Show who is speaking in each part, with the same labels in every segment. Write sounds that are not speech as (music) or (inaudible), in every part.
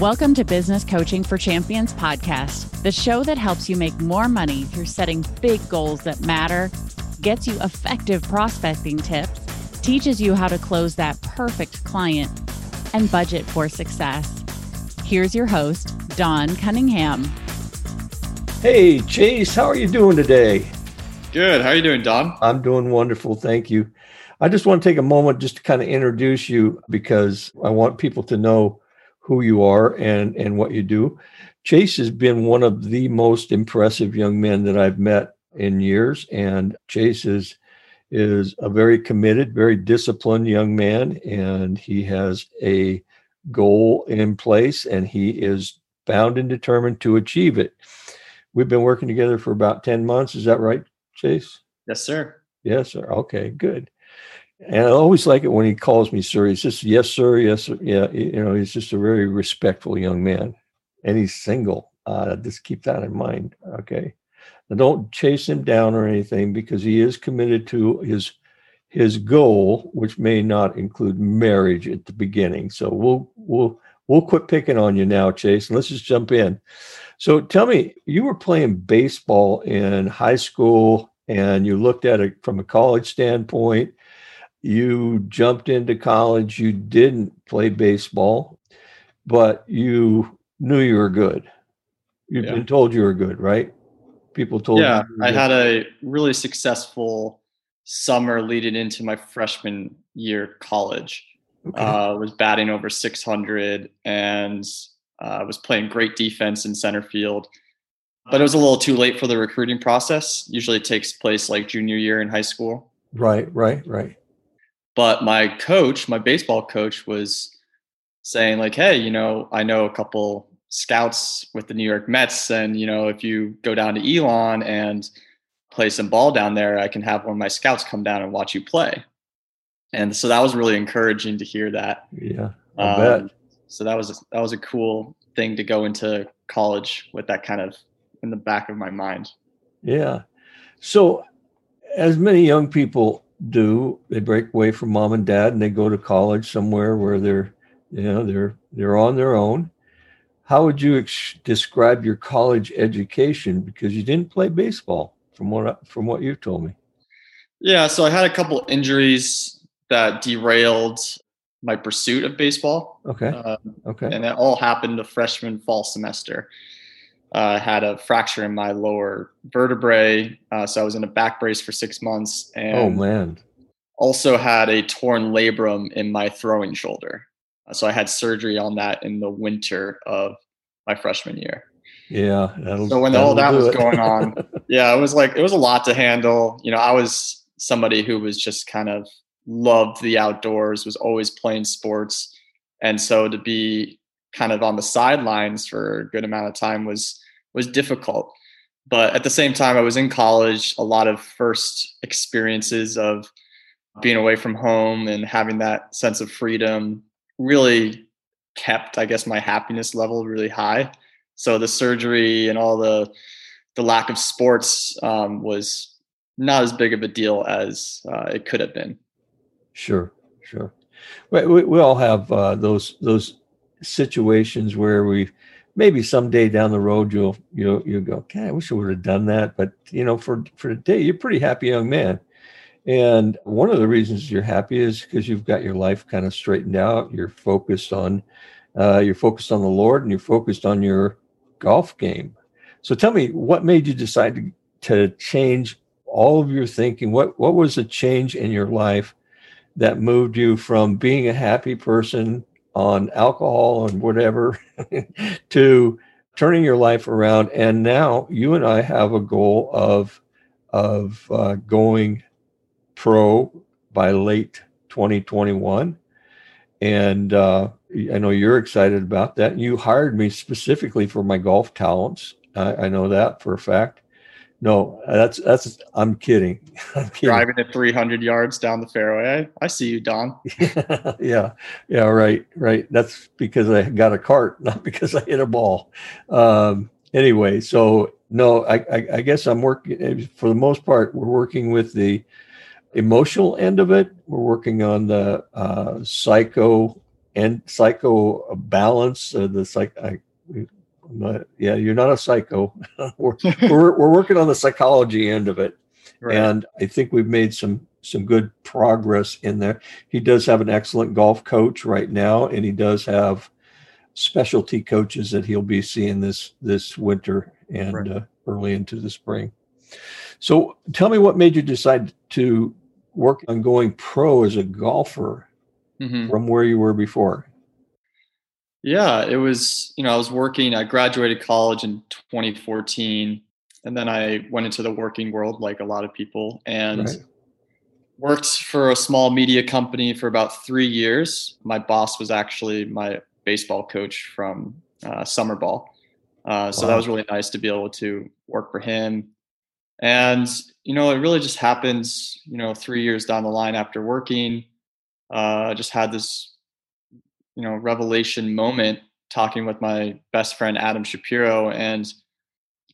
Speaker 1: Welcome to Business Coaching for Champions podcast, the show that helps you make more money through setting big goals that matter, gets you effective prospecting tips, teaches you how to close that perfect client, and budget for success. Here's your host, Don Cunningham.
Speaker 2: Hey, Chase, how are you doing today?
Speaker 3: Good. How are you doing, Don?
Speaker 2: I'm doing wonderful. Thank you. I just want to take a moment just to kind of introduce you because I want people to know who you are and, and what you do. Chase has been one of the most impressive young men that I've met in years. And Chase is, is a very committed, very disciplined young man. And he has a goal in place and he is bound and determined to achieve it. We've been working together for about 10 months. Is that right, Chase?
Speaker 3: Yes, sir.
Speaker 2: Yes, sir. Okay, good. And I always like it when he calls me sir. He's just yes, sir, yes, sir. yeah. You know, he's just a very respectful young man, and he's single. Uh, just keep that in mind. Okay, now don't chase him down or anything because he is committed to his his goal, which may not include marriage at the beginning. So we'll we'll we'll quit picking on you now, Chase, and let's just jump in. So tell me, you were playing baseball in high school, and you looked at it from a college standpoint you jumped into college, you didn't play baseball, but you knew you were good. You've yeah. been told you were good, right? People told
Speaker 3: yeah, you. Yeah, I had a really successful summer leading into my freshman year college. Okay. Uh, was batting over 600 and uh, was playing great defense in center field. But it was a little too late for the recruiting process. Usually it takes place like junior year in high school.
Speaker 2: Right, right, right.
Speaker 3: But my coach, my baseball coach, was saying like, "Hey, you know, I know a couple scouts with the New York Mets, and you know, if you go down to Elon and play some ball down there, I can have one of my scouts come down and watch you play." And so that was really encouraging to hear that.
Speaker 2: Yeah, I um, bet.
Speaker 3: So that was a, that was a cool thing to go into college with that kind of in the back of my mind.
Speaker 2: Yeah. So, as many young people do they break away from mom and dad and they go to college somewhere where they're you know they're they're on their own. How would you ex- describe your college education? Because you didn't play baseball from what from what you've told me.
Speaker 3: Yeah so i had a couple injuries that derailed my pursuit of baseball.
Speaker 2: Okay. Um, okay.
Speaker 3: and that all happened the freshman fall semester I uh, had a fracture in my lower vertebrae, uh, so I was in a back brace for six months.
Speaker 2: And oh man!
Speaker 3: Also had a torn labrum in my throwing shoulder, uh, so I had surgery on that in the winter of my freshman year.
Speaker 2: Yeah.
Speaker 3: So when all that was going on, (laughs) yeah, it was like it was a lot to handle. You know, I was somebody who was just kind of loved the outdoors, was always playing sports, and so to be kind of on the sidelines for a good amount of time was was difficult. But at the same time, I was in college, a lot of first experiences of being away from home and having that sense of freedom really kept, I guess, my happiness level really high. So the surgery and all the the lack of sports um, was not as big of a deal as uh, it could have been.
Speaker 2: Sure, sure. We, we, all have uh, those those situations where we maybe someday down the road you'll you'll you'll go, God, I wish I would have done that. But you know, for for today, you're a pretty happy young man. And one of the reasons you're happy is because you've got your life kind of straightened out. You're focused on uh, you're focused on the Lord and you're focused on your golf game. So tell me, what made you decide to, to change all of your thinking? What what was the change in your life that moved you from being a happy person on alcohol and whatever (laughs) to turning your life around. And now you and i have a goal of of uh, going pro by late 2021 and uh, i know you're excited about that. You hired me specifically for my golf talents. I, I know that for a fact no, that's that's. I'm kidding. (laughs)
Speaker 3: I'm kidding. Driving at 300 yards down the fairway. I, I see you, Don. (laughs)
Speaker 2: yeah, yeah, right, right. That's because I got a cart, (laughs) not because I hit a ball. Um, anyway, so no, I, I, I guess I'm working for the most part. We're working with the emotional end of it. We're working on the uh, psycho and psycho balance. Uh, the psych, I, yeah, you're not a psycho. (laughs) we're, (laughs) we're we're working on the psychology end of it, right. and I think we've made some some good progress in there. He does have an excellent golf coach right now, and he does have specialty coaches that he'll be seeing this this winter and right. uh, early into the spring. So, tell me what made you decide to work on going pro as a golfer mm-hmm. from where you were before?
Speaker 3: Yeah, it was, you know, I was working, I graduated college in 2014, and then I went into the working world like a lot of people and right. worked for a small media company for about three years. My boss was actually my baseball coach from uh, summer ball. Uh, so wow. that was really nice to be able to work for him. And, you know, it really just happens, you know, three years down the line after working uh, just had this, you know, revelation moment talking with my best friend Adam Shapiro, and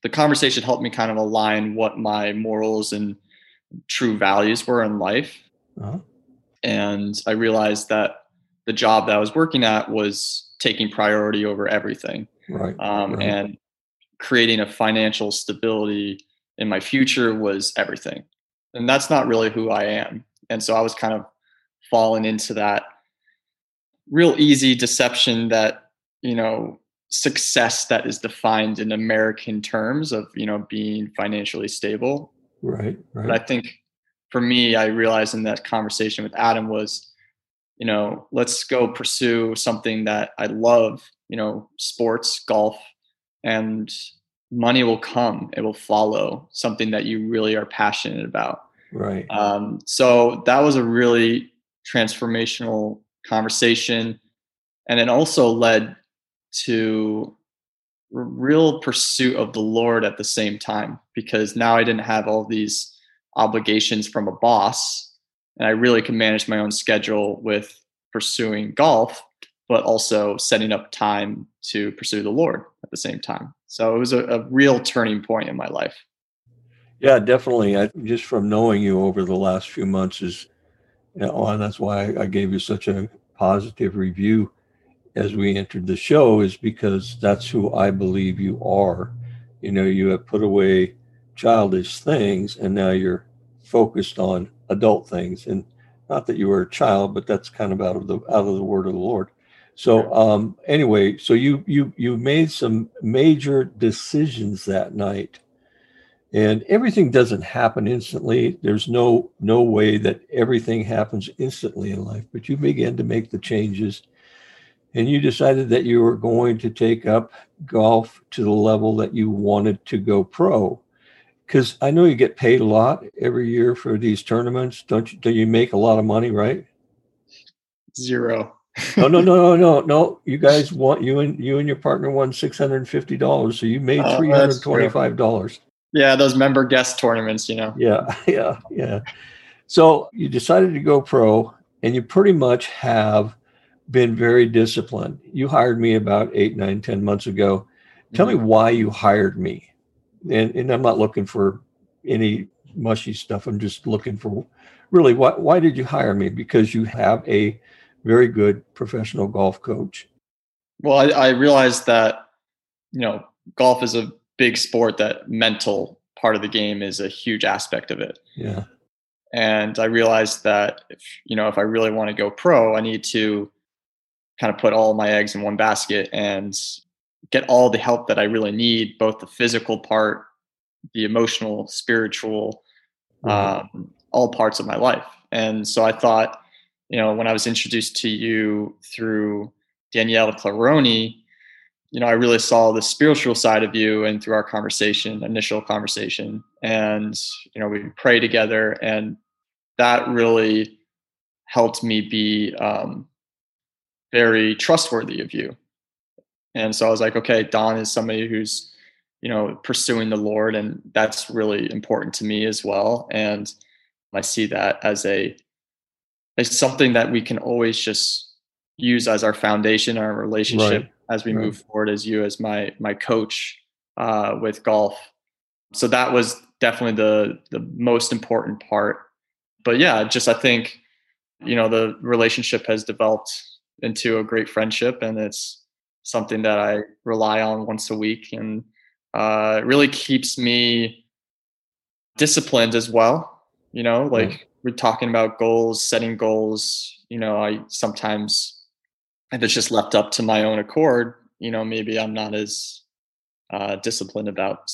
Speaker 3: the conversation helped me kind of align what my morals and true values were in life. Uh-huh. And I realized that the job that I was working at was taking priority over everything.
Speaker 2: Right.
Speaker 3: Um,
Speaker 2: right.
Speaker 3: And creating a financial stability in my future was everything. And that's not really who I am. And so I was kind of fallen into that real easy deception that you know success that is defined in american terms of you know being financially stable.
Speaker 2: Right right
Speaker 3: but i think for me i realized in that conversation with adam was you know let's go pursue something that i love you know sports golf and money will come. It will follow something that you really are passionate about.
Speaker 2: Right.
Speaker 3: Um, so that was a really transformational conversation. And it also led to real pursuit of the Lord at the same time because now I didn't have all these obligations from a boss and I really could manage my own schedule with pursuing golf, but also setting up time to pursue the Lord at the same time. So it was a, a real turning point in my life.
Speaker 2: Yeah, definitely. I, just from knowing you over the last few months is and that's why I gave you such a positive review as we entered the show, is because that's who I believe you are. You know, you have put away childish things and now you're focused on adult things. And not that you were a child, but that's kind of out of the out of the word of the Lord. So um, anyway, so you you you made some major decisions that night and everything doesn't happen instantly. There's no no way that everything happens instantly in life but you begin to make the changes. And you decided that you were going to take up golf to the level that you wanted to go pro. Because i know you get paid a lot every year for these tournaments. Don't you do you make a lot of money right?
Speaker 3: Zero.
Speaker 2: No no no no no no. You guys (laughs) want you and you and your partner won $650 so you made $325
Speaker 3: yeah, those member guest tournaments, you know.
Speaker 2: Yeah, (laughs) yeah, yeah. So you decided to go pro, and you pretty much have been very disciplined. You hired me about eight, nine, ten months ago. Tell mm-hmm. me why you hired me. And, and I'm not looking for any mushy stuff. I'm just looking for really why, why did you hire me? Because you have a very good professional golf coach.
Speaker 3: Well, I, I realized that, you know, golf is a big sport that mental part of the game is a huge aspect of it.
Speaker 2: Yeah.
Speaker 3: And I realized that if you know if I really want to go pro, I need to kind of put all my eggs in one basket and get all the help that I really need, both the physical part, the emotional, spiritual, mm-hmm. um, all parts of my life. And so I thought, you know, when I was introduced to you through Danielle Claroni, you know, I really saw the spiritual side of you and through our conversation, initial conversation. And, you know, we pray together and that really helped me be um, very trustworthy of you. And so I was like, okay, Don is somebody who's, you know, pursuing the Lord, and that's really important to me as well. And I see that as a as something that we can always just use as our foundation, our relationship right as we right. move forward as you as my my coach uh, with golf. So that was definitely the the most important part. But yeah, just I think you know the relationship has developed into a great friendship, and it's something that I rely on once a week, and uh, it really keeps me disciplined as well. You know, like mm. we're talking about goals, setting goals. You know, I sometimes if it's just left up to my own accord, you know, maybe I'm not as uh, disciplined about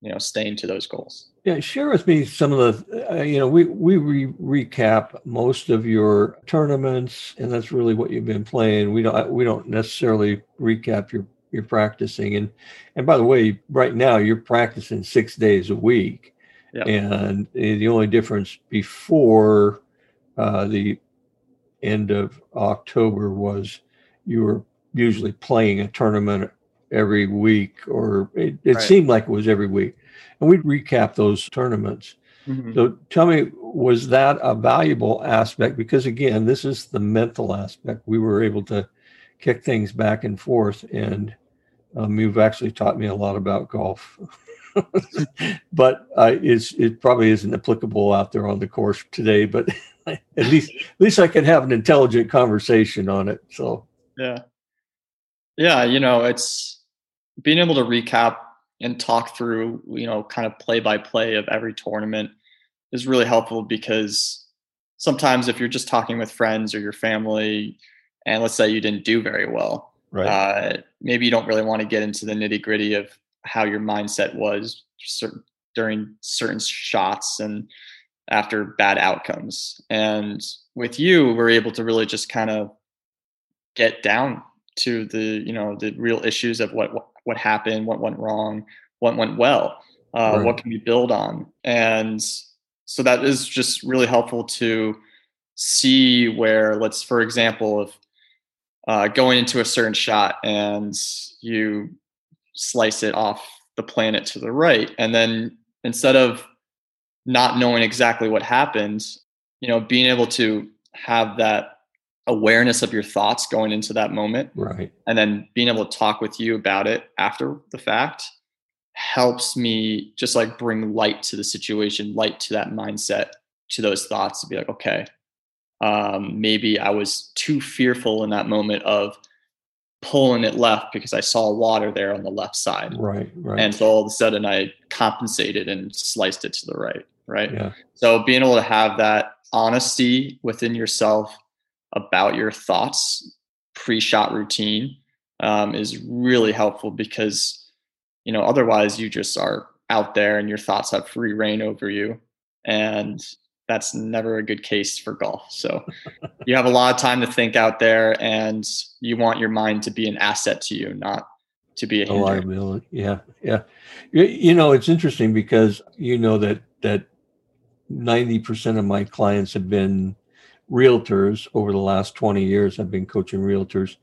Speaker 3: you know staying to those goals.
Speaker 2: Yeah, share with me some of the, uh, you know, we we re- recap most of your tournaments, and that's really what you've been playing. We don't we don't necessarily recap your your practicing, and and by the way, right now you're practicing six days a week, yep. and the only difference before uh, the end of October was you were usually playing a tournament every week, or it, it right. seemed like it was every week. And we'd recap those tournaments. Mm-hmm. So tell me, was that a valuable aspect? Because again, this is the mental aspect. We were able to kick things back and forth, and um, you've actually taught me a lot about golf. (laughs) but uh, it's, it probably isn't applicable out there on the course today. But (laughs) at least at least I can have an intelligent conversation on it. So
Speaker 3: yeah, yeah, you know, it's being able to recap and talk through, you know, kind of play by play of every tournament is really helpful because sometimes if you're just talking with friends or your family, and let's say you didn't do very well, right. Uh, maybe you don't really want to get into the nitty gritty of how your mindset was certain, during certain shots and after bad outcomes. And with you, we're able to really just kind of get down to the you know the real issues of what what, what happened, what went wrong, what went well, uh, right. what can we build on, and so that is just really helpful to see where let's for example if uh, going into a certain shot and you slice it off the planet to the right and then instead of not knowing exactly what happened you know being able to have that awareness of your thoughts going into that moment
Speaker 2: right.
Speaker 3: and then being able to talk with you about it after the fact helps me just like bring light to the situation light to that mindset to those thoughts to be like okay um, maybe i was too fearful in that moment of pulling it left because i saw water there on the left side.
Speaker 2: Right right.
Speaker 3: And so all of a sudden i compensated and sliced it to the right right?
Speaker 2: Yeah.
Speaker 3: So being able to have that honesty within yourself about your thoughts pre-shot routine um, is really helpful because you know otherwise you just are out there and your thoughts have free reign over you and that's never a good case for golf. So you have a lot of time to think out there and you want your mind to be an asset to you not to be a, a liability
Speaker 2: yeah yeah. You, you know it's interesting because you know that that 90% of my clients have been realtors over the last 20 years. I've been coaching realtors.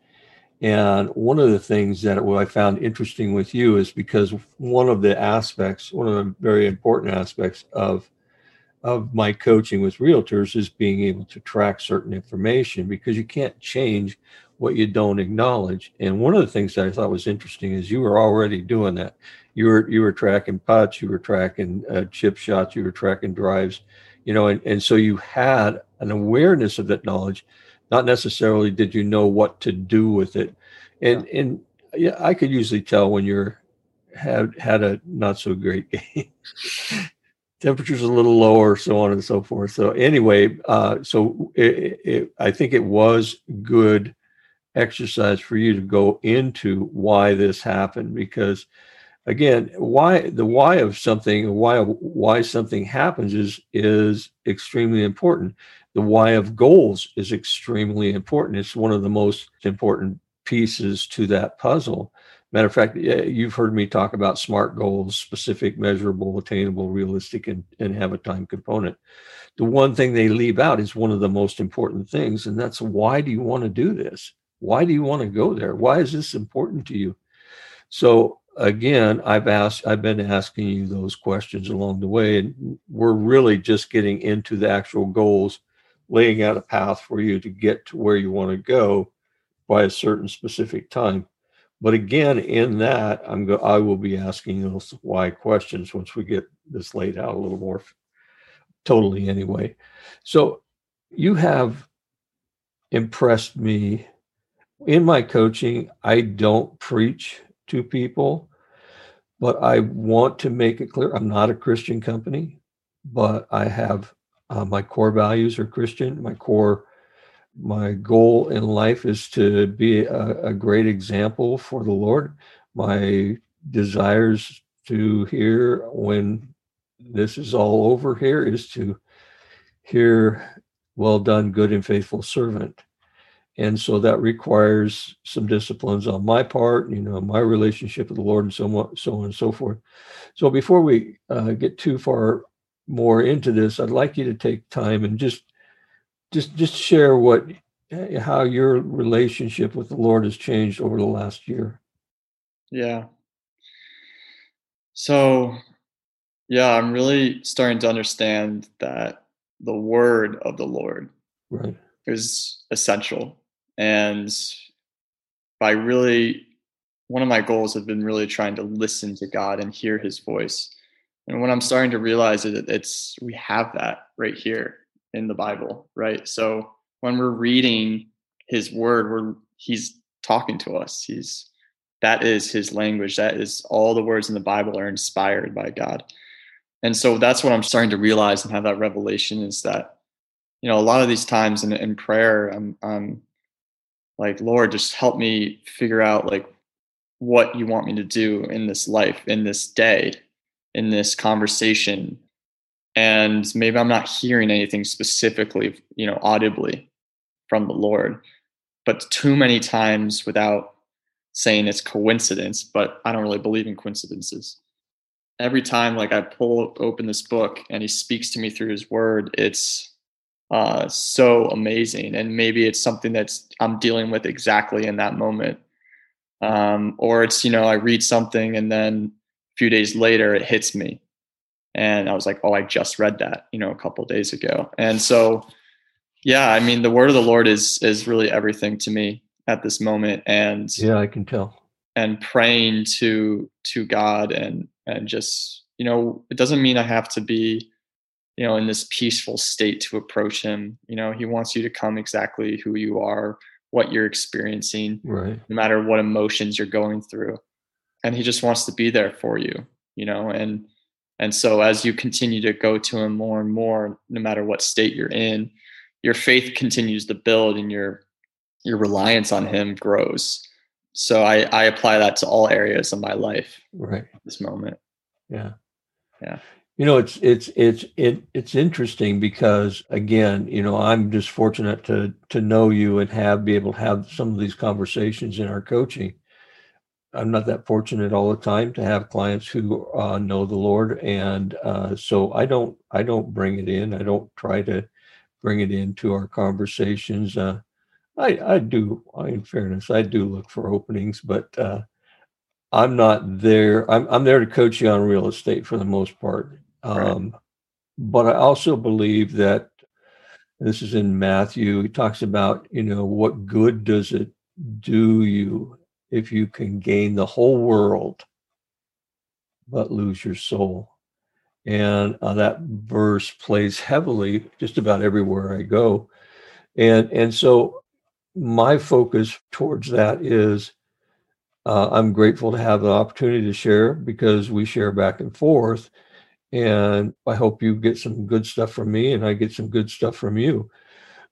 Speaker 2: And one of the things that I found interesting with you is because one of the aspects, one of the very important aspects of of my coaching with realtors is being able to track certain information because you can't change what you don't acknowledge. And one of the things that I thought was interesting is you were already doing that. You were you were tracking putts, you were tracking uh, chip shots, you were tracking drives, you know, and, and so you had an awareness of that knowledge, not necessarily did you know what to do with it. And yeah. and yeah, I could usually tell when you're had had a not so great (laughs) game. Temperature's a little lower, so on and so forth. So anyway, uh, so it, it, I think it was good exercise for you to go into why this happened because again why the why of something why why something happens is is extremely important. The why of goals is extremely important. It's one of the most important pieces to that puzzle. Matter of fact you've heard me talk about smart goals specific measurable attainable realistic and, and have a time component. The one thing they leave out is one of the most important things and that's why do you want to do this? Why do you want to go there? Why is this important to you? So again, I've asked, I've been asking you those questions along the way, and we're really just getting into the actual goals, laying out a path for you to get to where you want to go by a certain specific time. But again, in that, I'm go, I will be asking those why questions once we get this laid out a little more totally anyway. So you have impressed me in my coaching, I don't preach to people, but I want to make it clear I'm not a Christian company, but I have uh, my core values are Christian. My core, my goal in life is to be a, a great example for the Lord. My desires to hear when this is all over here is to hear, well done, good and faithful servant. And so that requires some disciplines on my part, you know, my relationship with the Lord and so on, so on and so forth. So before we uh, get too far more into this, I'd like you to take time and just, just, just share what, how your relationship with the Lord has changed over the last year.
Speaker 3: Yeah. So, yeah, I'm really starting to understand that the word of the Lord
Speaker 2: right.
Speaker 3: is essential. And by really, one of my goals have been really trying to listen to God and hear his voice. And what I'm starting to realize is that it's, we have that right here in the Bible, right? So when we're reading his word, we're, he's talking to us. He's, that is his language. That is all the words in the Bible are inspired by God. And so that's what I'm starting to realize and have that revelation is that, you know, a lot of these times in, in prayer, I'm, I'm like, Lord, just help me figure out like what you want me to do in this life, in this day, in this conversation. And maybe I'm not hearing anything specifically, you know, audibly from the Lord, but too many times without saying it's coincidence, but I don't really believe in coincidences. Every time like I pull open this book and he speaks to me through his word, it's uh, so amazing. And maybe it's something that's I'm dealing with exactly in that moment. Um, or it's, you know, I read something and then a few days later it hits me. And I was like, oh, I just read that, you know, a couple days ago. And so, yeah, I mean, the word of the Lord is is really everything to me at this moment and
Speaker 2: yeah i can tell
Speaker 3: and praying to to god and and just you know it doesn't mean i have to be you know in this peaceful state to approach him you know he wants you to come exactly who you are what you're experiencing
Speaker 2: right
Speaker 3: no matter what emotions you're going through and he just wants to be there for you you know and and so as you continue to go to him more and more no matter what state you're in your faith continues to build and your your reliance on him grows. So I, I apply that to all areas of my life
Speaker 2: right
Speaker 3: at this moment.
Speaker 2: Yeah.
Speaker 3: Yeah.
Speaker 2: You know, it's it's it's it it's interesting because again, you know, I'm just fortunate to to know you and have be able to have some of these conversations in our coaching. I'm not that fortunate all the time to have clients who uh, know the Lord, and uh, so I don't I don't bring it in. I don't try to bring it into our conversations. Uh, I, I do, in fairness, I do look for openings, but uh, I'm not there. I'm, I'm there to coach you on real estate for the most part. Um. But I also believe that this is in Matthew. He talks about, you know, what good does it do you if you can gain the whole world but lose your soul? And uh, that verse plays heavily just about everywhere I go. And and so my focus towards that is uh, I'm grateful to have the opportunity to share because we share back and forth. And I hope you get some good stuff from me and I get some good stuff from you.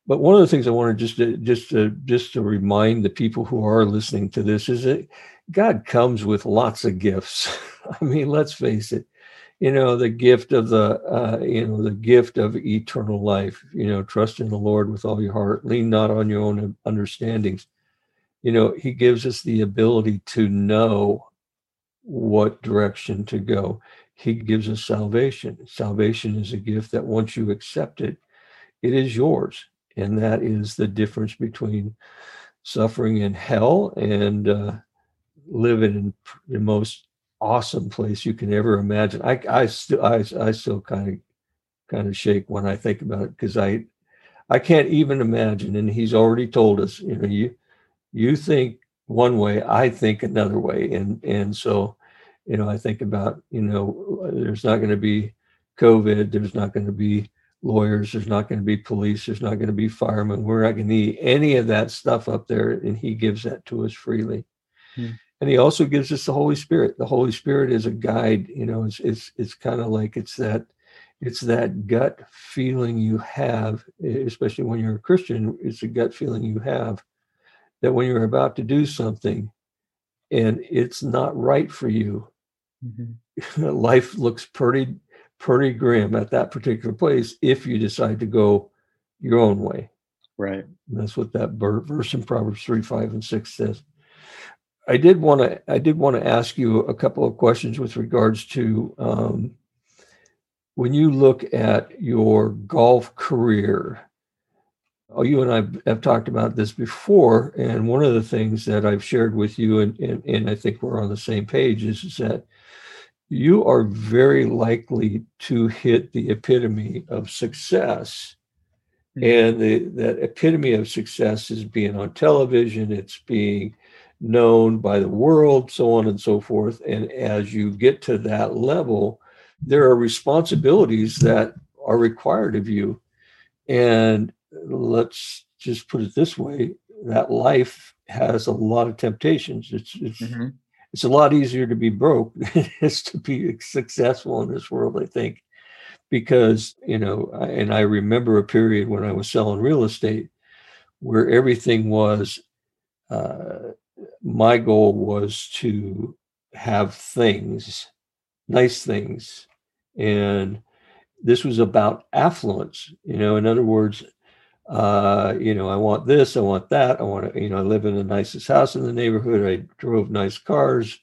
Speaker 2: But one of the things I wanted just to just to just to remind the people who are listening to this is that God comes with lots of gifts. (laughs) I mean, let's face it you know the gift of the uh, you know the gift of eternal life you know trust in the lord with all your heart lean not on your own understandings you know he gives us the ability to know what direction to go he gives us salvation salvation is a gift that once you accept it it is yours and that is the difference between suffering in hell and uh, living in the most awesome place you can ever imagine. I I still I, I still kind of kind of shake when I think about it because I I can't even imagine. And he's already told us, you know, you you think one way, I think another way, and and so you know I think about you know there's not going to be COVID, there's not going to be lawyers. There's not going to be police. There's not going to be firemen. We're not going to need any of that stuff up there. And he gives that to us freely. Hmm. And he also gives us the Holy Spirit. The Holy Spirit is a guide. You know, it's it's it's kind of like it's that it's that gut feeling you have, especially when you're a Christian. It's a gut feeling you have that when you're about to do something and it's not right for you, mm-hmm. (laughs) life looks pretty pretty grim at that particular place if you decide to go your own way.
Speaker 3: Right.
Speaker 2: And that's what that verse in Proverbs 3, 5, and 6 says. I did want to I did want to ask you a couple of questions with regards to um, when you look at your golf career. Oh, you and I have talked about this before, and one of the things that I've shared with you, and, and, and I think we're on the same page, is, is that you are very likely to hit the epitome of success. Mm-hmm. And the, that epitome of success is being on television, it's being known by the world, so on and so forth. And as you get to that level, there are responsibilities that are required of you. And let's just put it this way that life has a lot of temptations. It's, it's mm-hmm it's a lot easier to be broke (laughs) than it is to be successful in this world, I think. Because, you know, and I remember a period when I was selling real estate where everything was, uh, my goal was to have things, nice things. And this was about affluence, you know, in other words, uh, you know, I want this, I want that, I want to, you know, I live in the nicest house in the neighborhood. I drove nice cars.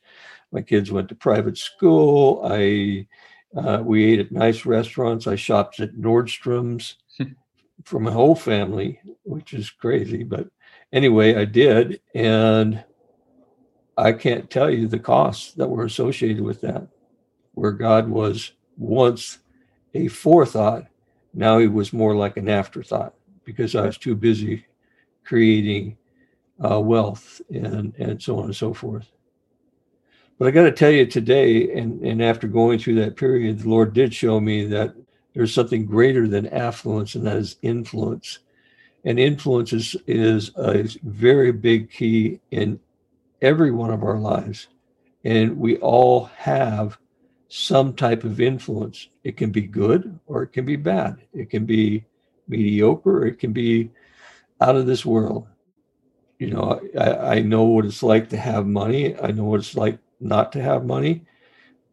Speaker 2: My kids went to private school. I, uh, we ate at nice restaurants. I shopped at Nordstrom's (laughs) for my whole family, which is crazy. But anyway, I did. And I can't tell you the costs that were associated with that, where God was once a forethought. Now he was more like an afterthought because I was too busy creating uh, wealth and, and so on and so forth. But I got to tell you today, and, and after going through that period, the Lord did show me that there's something greater than affluence, and that is influence. And influence is, is a very big key in every one of our lives. And we all have some type of influence. It can be good or it can be bad. It can be mediocre, it can be out of this world. You know, I, I know what it's like to have money. I know what it's like not to have money.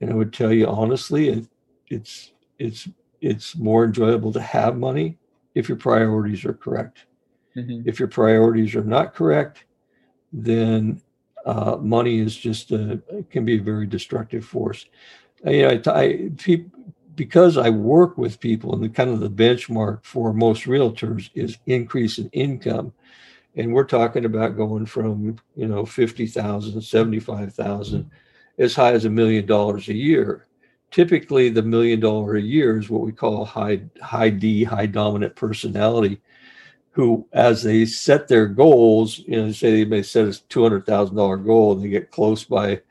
Speaker 2: And I would tell you honestly, it, it's it's it's more enjoyable to have money if your priorities are correct. Mm-hmm. If your priorities are not correct, then uh, money is just a can be a very destructive force. You know, I, I because I work with people and the kind of the benchmark for most realtors is increase in income. And we're talking about going from, you know, 50,000, 75,000, as high as a million dollars a year. Typically, the million dollar a year is what we call high, high D, high dominant personality, who, as they set their goals, you know, say they may set a $200,000 goal and they get close by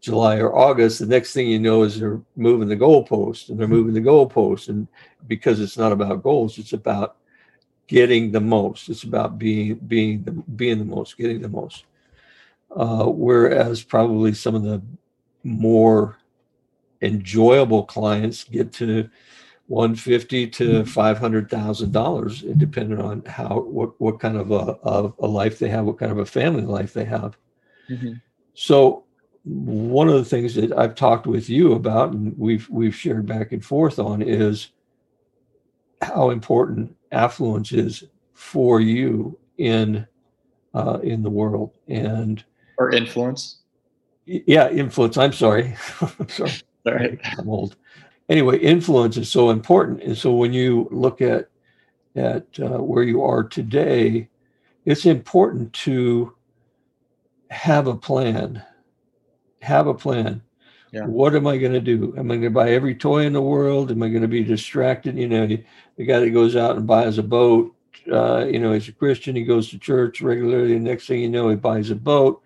Speaker 2: July or August, the next thing you know is they're moving the goalpost and they're moving the goalpost. And because it's not about goals, it's about getting the most. It's about being being the being the most, getting the most. Uh, whereas probably some of the more enjoyable clients get to 150 to mm-hmm. 500 thousand dollars, depending on how what what kind of a, a, a life they have, what kind of a family life they have. Mm-hmm. So one of the things that I've talked with you about and we've we've shared back and forth on is how important affluence is for you in uh, in the world and
Speaker 3: or influence.
Speaker 2: Yeah, influence. I'm sorry. (laughs) I'm sorry.
Speaker 3: Sorry.
Speaker 2: I'm old. Anyway, influence is so important, and so when you look at at uh, where you are today, it's important to have a plan have a plan. Yeah. What am I going to do? Am I going to buy every toy in the world? Am I going to be distracted? You know, the guy that goes out and buys a boat, uh, you know, he's a Christian. He goes to church regularly. The next thing you know, he buys a boat.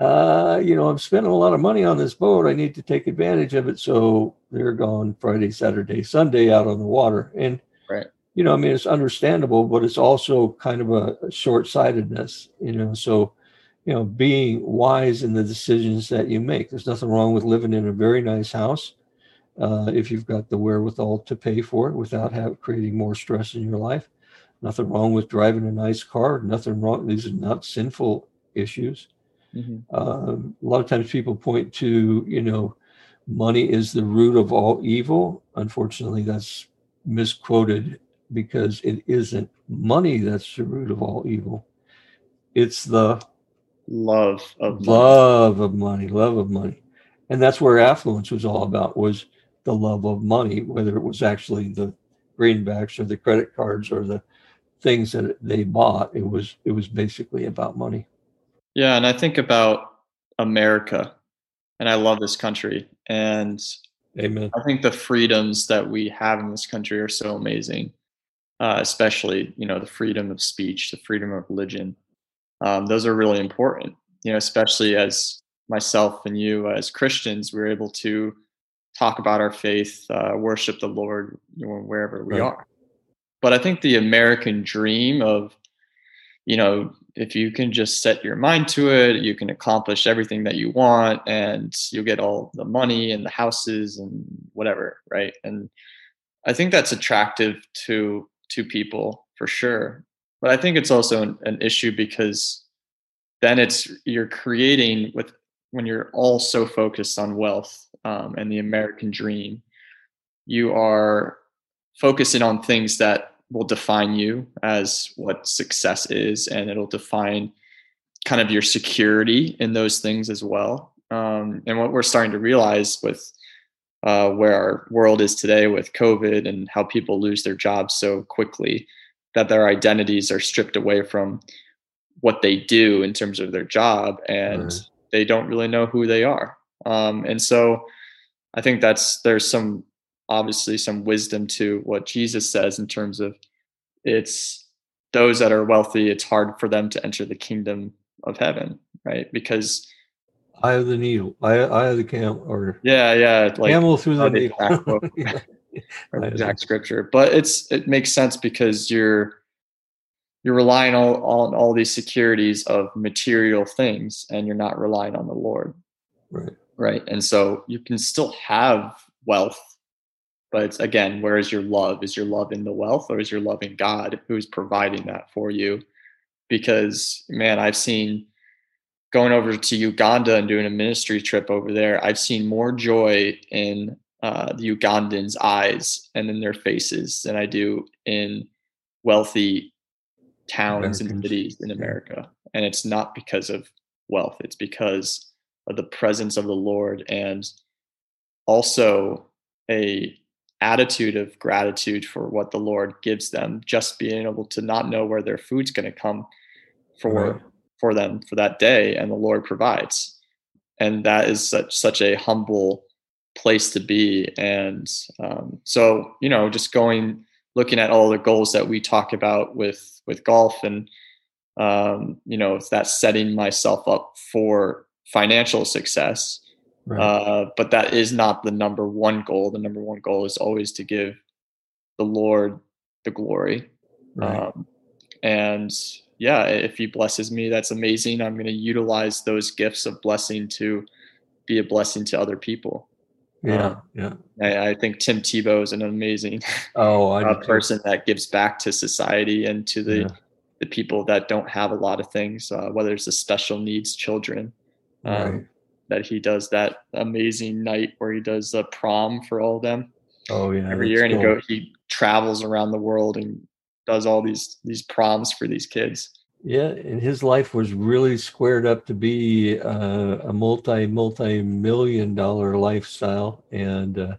Speaker 2: Uh, you know, I'm spending a lot of money on this boat. I need to take advantage of it. So they're gone Friday, Saturday, Sunday out on the water. And
Speaker 3: right.
Speaker 2: You know, I mean, it's understandable, but it's also kind of a short-sightedness. You know, so you know, being wise in the decisions that you make. There's nothing wrong with living in a very nice house uh, if you've got the wherewithal to pay for it without have, creating more stress in your life. Nothing wrong with driving a nice car. Nothing wrong. These are not sinful issues. Mm-hmm. Um, a lot of times people point to, you know, money is the root of all evil. Unfortunately, that's misquoted because it isn't money that's the root of all evil. It's the
Speaker 3: love of
Speaker 2: love of money, love of money. And that's where affluence was all about was the love of money, whether it was actually the greenbacks or the credit cards or the things that they bought. It was it was basically about money.
Speaker 3: Yeah, and I think about America, and I love this country, and
Speaker 2: Amen.
Speaker 3: I think the freedoms that we have in this country are so amazing, uh, especially you know the freedom of speech, the freedom of religion. Um, those are really important, you know, especially as myself and you as Christians, we're able to talk about our faith, uh, worship the Lord you know, wherever we right. are. But I think the American dream of, you know, if you can just set your mind to it, you can accomplish everything that you want and you'll get all the money and the houses and whatever, right? And I think that's attractive to to people for sure. But I think it's also an, an issue because then it's you're creating with when you're all so focused on wealth um, and the American dream, you are focusing on things that will define you as what success is, and it'll define kind of your security in those things as well. Um, and what we're starting to realize with uh, where our world is today with COVID and how people lose their jobs so quickly, that their identities are stripped away from what they do in terms of their job, and right. they don't really know who they are. Um, and so, I think that's there's some obviously some wisdom to what Jesus says in terms of it's those that are wealthy, it's hard for them to enter the kingdom of heaven, right? Because
Speaker 2: eye of the needle, eye, eye of the camel, or
Speaker 3: yeah, yeah,
Speaker 2: like camel through the needle. (laughs) (laughs)
Speaker 3: exact scripture, but it's it makes sense because you're you're relying on, on all these securities of material things, and you're not relying on the Lord,
Speaker 2: right?
Speaker 3: Right, and so you can still have wealth but it's again, where is your love? Is your love in the wealth or is your love in God who's providing that for you? Because man, I've seen going over to Uganda and doing a ministry trip over there, I've seen more joy in uh, the Ugandans' eyes and in their faces than I do in wealthy towns Americans. and cities in America. And it's not because of wealth, it's because of the presence of the Lord and also a attitude of gratitude for what the Lord gives them, just being able to not know where their food's going to come for right. for them for that day, and the Lord provides, and that is such such a humble place to be. And um, so, you know, just going looking at all the goals that we talk about with with golf, and um, you know, that setting myself up for financial success Right. Uh, but that is not the number one goal. The number one goal is always to give the Lord the glory. Right. Um, and yeah, if He blesses me, that's amazing. I'm going to utilize those gifts of blessing to be a blessing to other people.
Speaker 2: Yeah, um, yeah.
Speaker 3: I, I, think Tim Tebow is an amazing
Speaker 2: oh
Speaker 3: uh, person that gives back to society and to the yeah. the people that don't have a lot of things, uh, whether it's the special needs children. Um, right that he does that amazing night where he does the prom for all of them.
Speaker 2: Oh yeah,
Speaker 3: every year, and he go he travels around the world and does all these these proms for these kids.
Speaker 2: Yeah, and his life was really squared up to be uh, a multi multi million dollar lifestyle, and uh,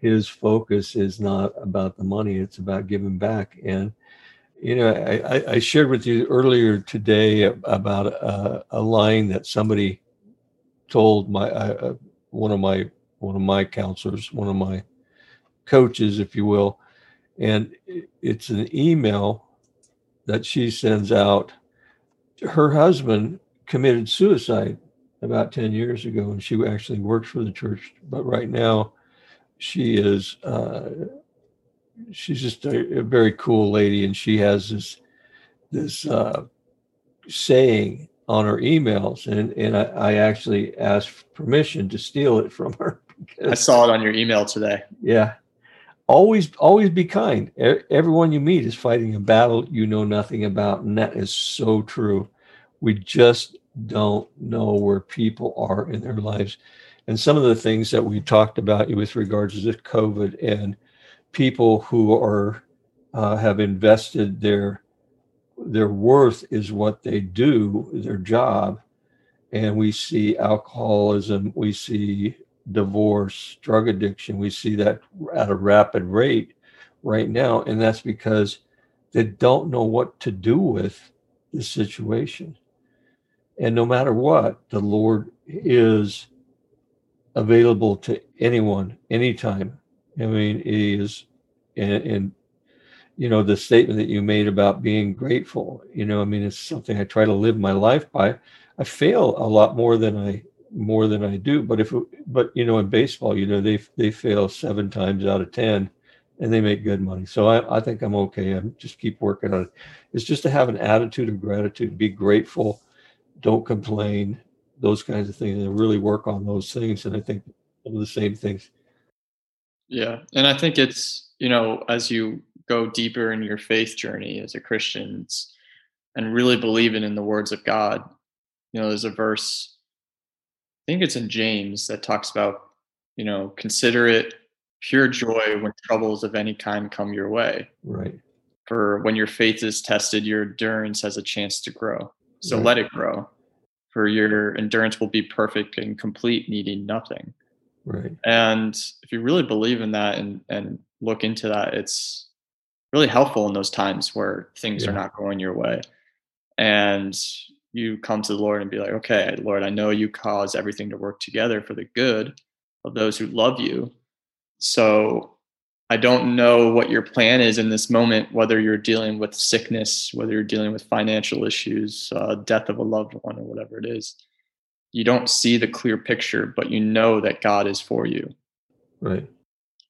Speaker 2: his focus is not about the money; it's about giving back. And you know, I, I shared with you earlier today about a, a line that somebody told my uh, one of my one of my counselors, one of my coaches, if you will, and it's an email that she sends out. Her husband committed suicide about 10 years ago, and she actually works for the church. But right now, she is uh, she's just a, a, very cool lady, and she has this this uh, saying on her emails, and and I, I actually asked permission to steal it from her. (laughs)
Speaker 3: I saw it on your email today.
Speaker 2: Yeah, always always be kind. Everyone you meet is fighting a battle you know nothing about, and that is so true. We just don't know where people are in their lives. And some of the things that we talked about with regards to COVID and people who are uh, have invested their their worth is what they do, their job. And we see alcoholism, we see divorce, drug addiction, we see that at a rapid rate right now. And that's because they don't know what to do with the situation. And no matter what, the Lord is available to anyone, anytime. I mean, He is, and, and you know, the statement that you made about being grateful, you know, I mean, it's something I try to live my life by. I fail a lot more than I more than I do, but if but you know, in baseball, you know, they they fail seven times out of ten, and they make good money. So I, I think I'm okay. I'm just keep working on it. It's just to have an attitude of gratitude, be grateful, don't complain, those kinds of things, and really work on those things. And I think some of the same things.
Speaker 3: Yeah, and I think it's you know as you go deeper in your faith journey as a Christian and really believing in the words of God. You know, there's a verse, think it's in James, that talks about, you know, consider it pure joy when troubles of any kind come your way.
Speaker 2: Right.
Speaker 3: For when your faith is tested, your endurance has a chance to grow. So right. let it grow. For your endurance will be perfect and complete, needing nothing.
Speaker 2: Right.
Speaker 3: And if you really believe in that and and look into that, it's really helpful in those times where things yeah. are not going your way. And you come to the Lord and be like, okay, Lord, I know you cause everything to work together for the good of those who love you. So I don't know what your plan is in this moment, whether you're dealing with sickness, whether you're dealing with financial issues, uh, death of a loved one, or whatever it is. You don't see the clear picture, but you know that God is for you.
Speaker 2: Right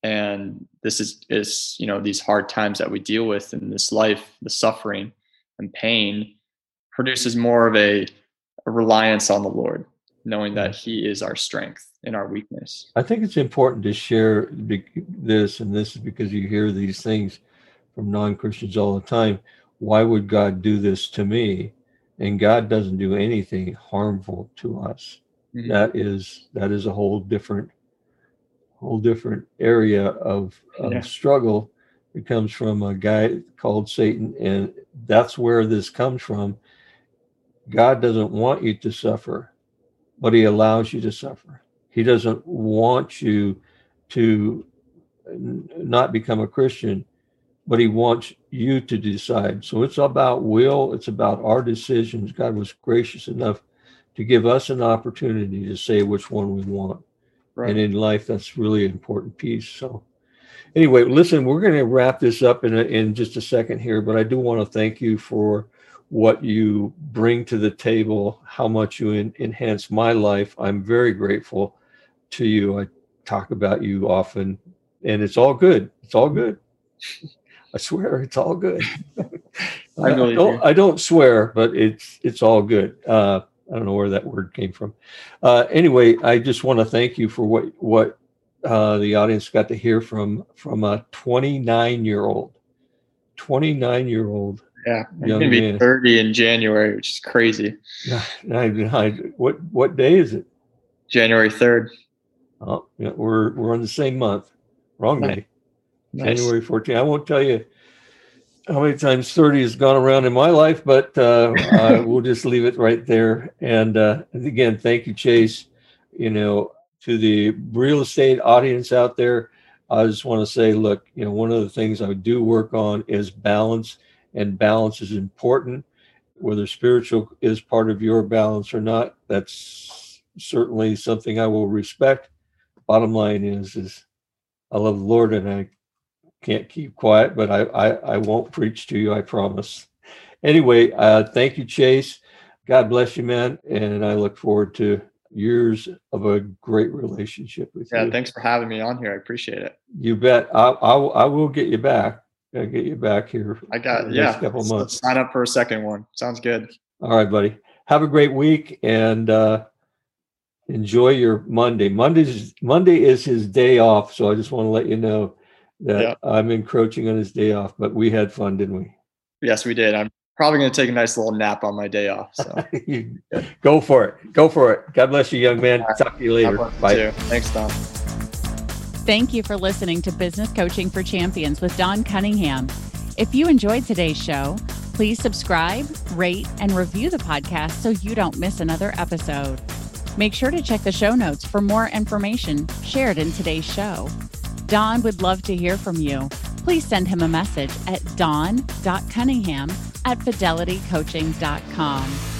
Speaker 3: and this is is you know these hard times that we deal with in this life the suffering and pain produces more of a, a reliance on the lord knowing that he is our strength in our weakness
Speaker 2: i think it's important to share this and this is because you hear these things from non-christians all the time why would god do this to me and god doesn't do anything harmful to us mm-hmm. that is that is a whole different whole different area of, of yeah. struggle. It comes from a guy called Satan, and that's where this comes from. God doesn't want you to suffer, but He allows you to suffer. He doesn't want you to not become a Christian, but He wants you to decide. So it's about will, it's about our decisions. God was gracious enough to give us an opportunity to say which one we want. Right. And in life, that's really an important piece. So, anyway, listen, we're going to wrap this up in, a, in just a second here, but I do want to thank you for what you bring to the table, how much you in, enhance my life. I'm very grateful to you. I talk about you often, and it's all good. It's all good. (laughs) I swear, it's all good. (laughs) I, don't, I don't swear, but it's it's all good. Uh, I don't know where that word came from. Uh, anyway, I just want to thank you for what what uh, the audience got to hear from from a 29 year old, 29 year old.
Speaker 3: Yeah, I'm gonna be man. 30 in January, which is crazy.
Speaker 2: I, I, what what day is it?
Speaker 3: January 3rd.
Speaker 2: Oh, yeah, we're we're on the same month. Wrong day. Nice. January 14th. I won't tell you how many times 30 has gone around in my life, but uh, uh, (laughs) we'll just leave it right there. And uh, again, thank you, Chase. You know, to the real estate audience out there, I just want to say, look, you know, one of the things I do work on is balance, and balance is important. Whether spiritual is part of your balance or not, that's certainly something I will respect. Bottom line is, is I love the Lord and I can't keep quiet, but I, I, I won't preach to you, I promise. Anyway, uh, thank you, Chase. God bless you, man. And I look forward to years of a great relationship with
Speaker 3: yeah,
Speaker 2: you.
Speaker 3: Yeah, thanks for having me on here. I appreciate it.
Speaker 2: You bet. I, I, I will get you back. I'll get you back here.
Speaker 3: I got yeah. couple months. Sign up for a second one. Sounds good.
Speaker 2: All right, buddy. Have a great week and uh, enjoy your Monday. Monday's Monday is his day off, so I just want to let you know that yeah. I'm encroaching on his day off. But we had fun, didn't we?
Speaker 3: Yes, we did. I'm probably going to take a nice little nap on my day off. So (laughs)
Speaker 2: go for it. Go for it. God bless you, young man. Right. Talk to you later.
Speaker 3: Bye. You Thanks, Don.
Speaker 1: Thank you for listening to Business Coaching for Champions with Don Cunningham. If you enjoyed today's show, please subscribe, rate, and review the podcast so you don't miss another episode. Make sure to check the show notes for more information shared in today's show. Don would love to hear from you. Please send him a message at don.cunningham at fidelitycoaching.com.